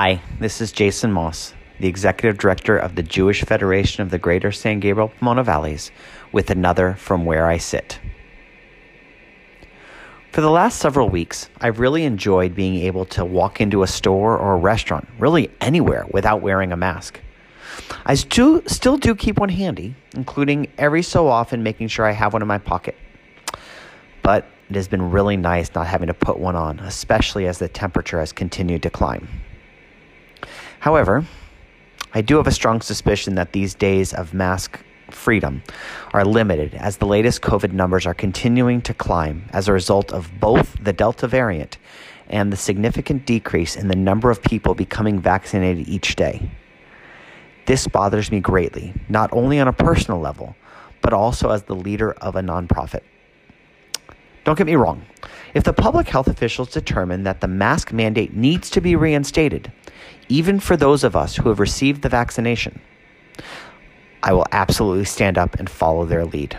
Hi, this is Jason Moss, the Executive Director of the Jewish Federation of the Greater San Gabriel Pomona Valleys, with another From Where I Sit. For the last several weeks, I've really enjoyed being able to walk into a store or a restaurant, really anywhere, without wearing a mask. I still do keep one handy, including every so often making sure I have one in my pocket. But it has been really nice not having to put one on, especially as the temperature has continued to climb. However, I do have a strong suspicion that these days of mask freedom are limited as the latest COVID numbers are continuing to climb as a result of both the Delta variant and the significant decrease in the number of people becoming vaccinated each day. This bothers me greatly, not only on a personal level, but also as the leader of a nonprofit. Don't get me wrong. If the public health officials determine that the mask mandate needs to be reinstated, even for those of us who have received the vaccination, I will absolutely stand up and follow their lead.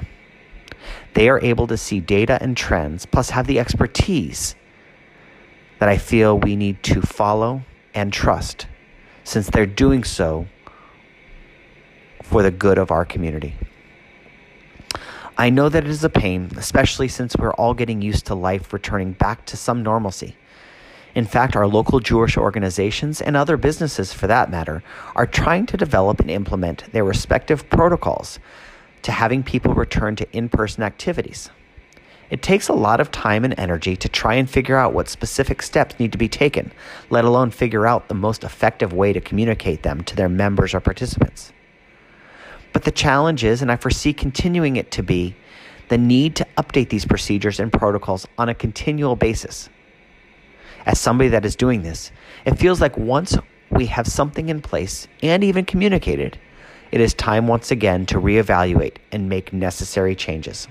They are able to see data and trends, plus have the expertise that I feel we need to follow and trust, since they're doing so for the good of our community. I know that it is a pain, especially since we're all getting used to life returning back to some normalcy. In fact, our local Jewish organizations and other businesses, for that matter, are trying to develop and implement their respective protocols to having people return to in person activities. It takes a lot of time and energy to try and figure out what specific steps need to be taken, let alone figure out the most effective way to communicate them to their members or participants. But the challenge is, and I foresee continuing it to be, the need to update these procedures and protocols on a continual basis. As somebody that is doing this, it feels like once we have something in place and even communicated, it is time once again to reevaluate and make necessary changes.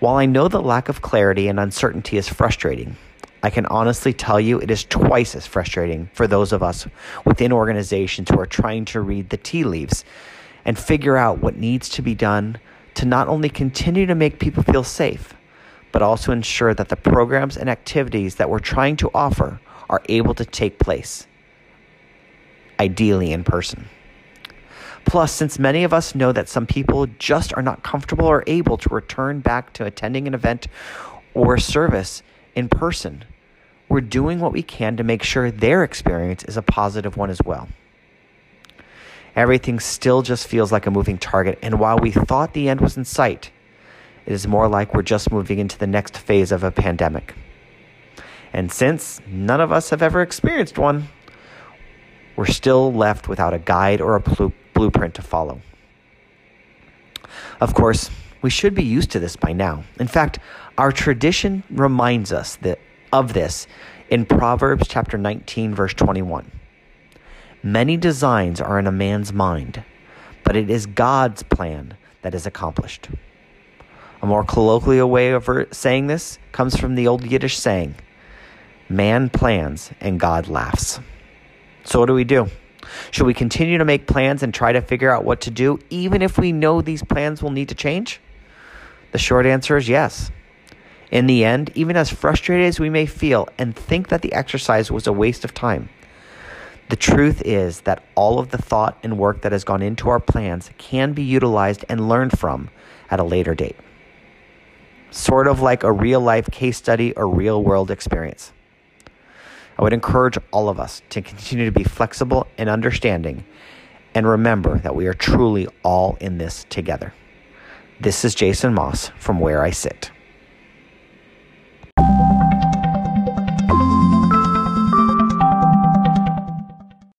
While I know the lack of clarity and uncertainty is frustrating, I can honestly tell you it is twice as frustrating for those of us within organizations who are trying to read the tea leaves and figure out what needs to be done to not only continue to make people feel safe, but also ensure that the programs and activities that we're trying to offer are able to take place, ideally in person. Plus, since many of us know that some people just are not comfortable or able to return back to attending an event or service in person, we're doing what we can to make sure their experience is a positive one as well. Everything still just feels like a moving target, and while we thought the end was in sight, it is more like we're just moving into the next phase of a pandemic. And since none of us have ever experienced one, we're still left without a guide or a pl- blueprint to follow. Of course, we should be used to this by now. In fact, our tradition reminds us that, of this in Proverbs chapter 19 verse 21. Many designs are in a man's mind, but it is God's plan that is accomplished. A more colloquial way of saying this comes from the old Yiddish saying, Man plans and God laughs. So, what do we do? Should we continue to make plans and try to figure out what to do, even if we know these plans will need to change? The short answer is yes. In the end, even as frustrated as we may feel and think that the exercise was a waste of time, the truth is that all of the thought and work that has gone into our plans can be utilized and learned from at a later date. Sort of like a real life case study or real world experience. I would encourage all of us to continue to be flexible and understanding and remember that we are truly all in this together. This is Jason Moss from Where I Sit.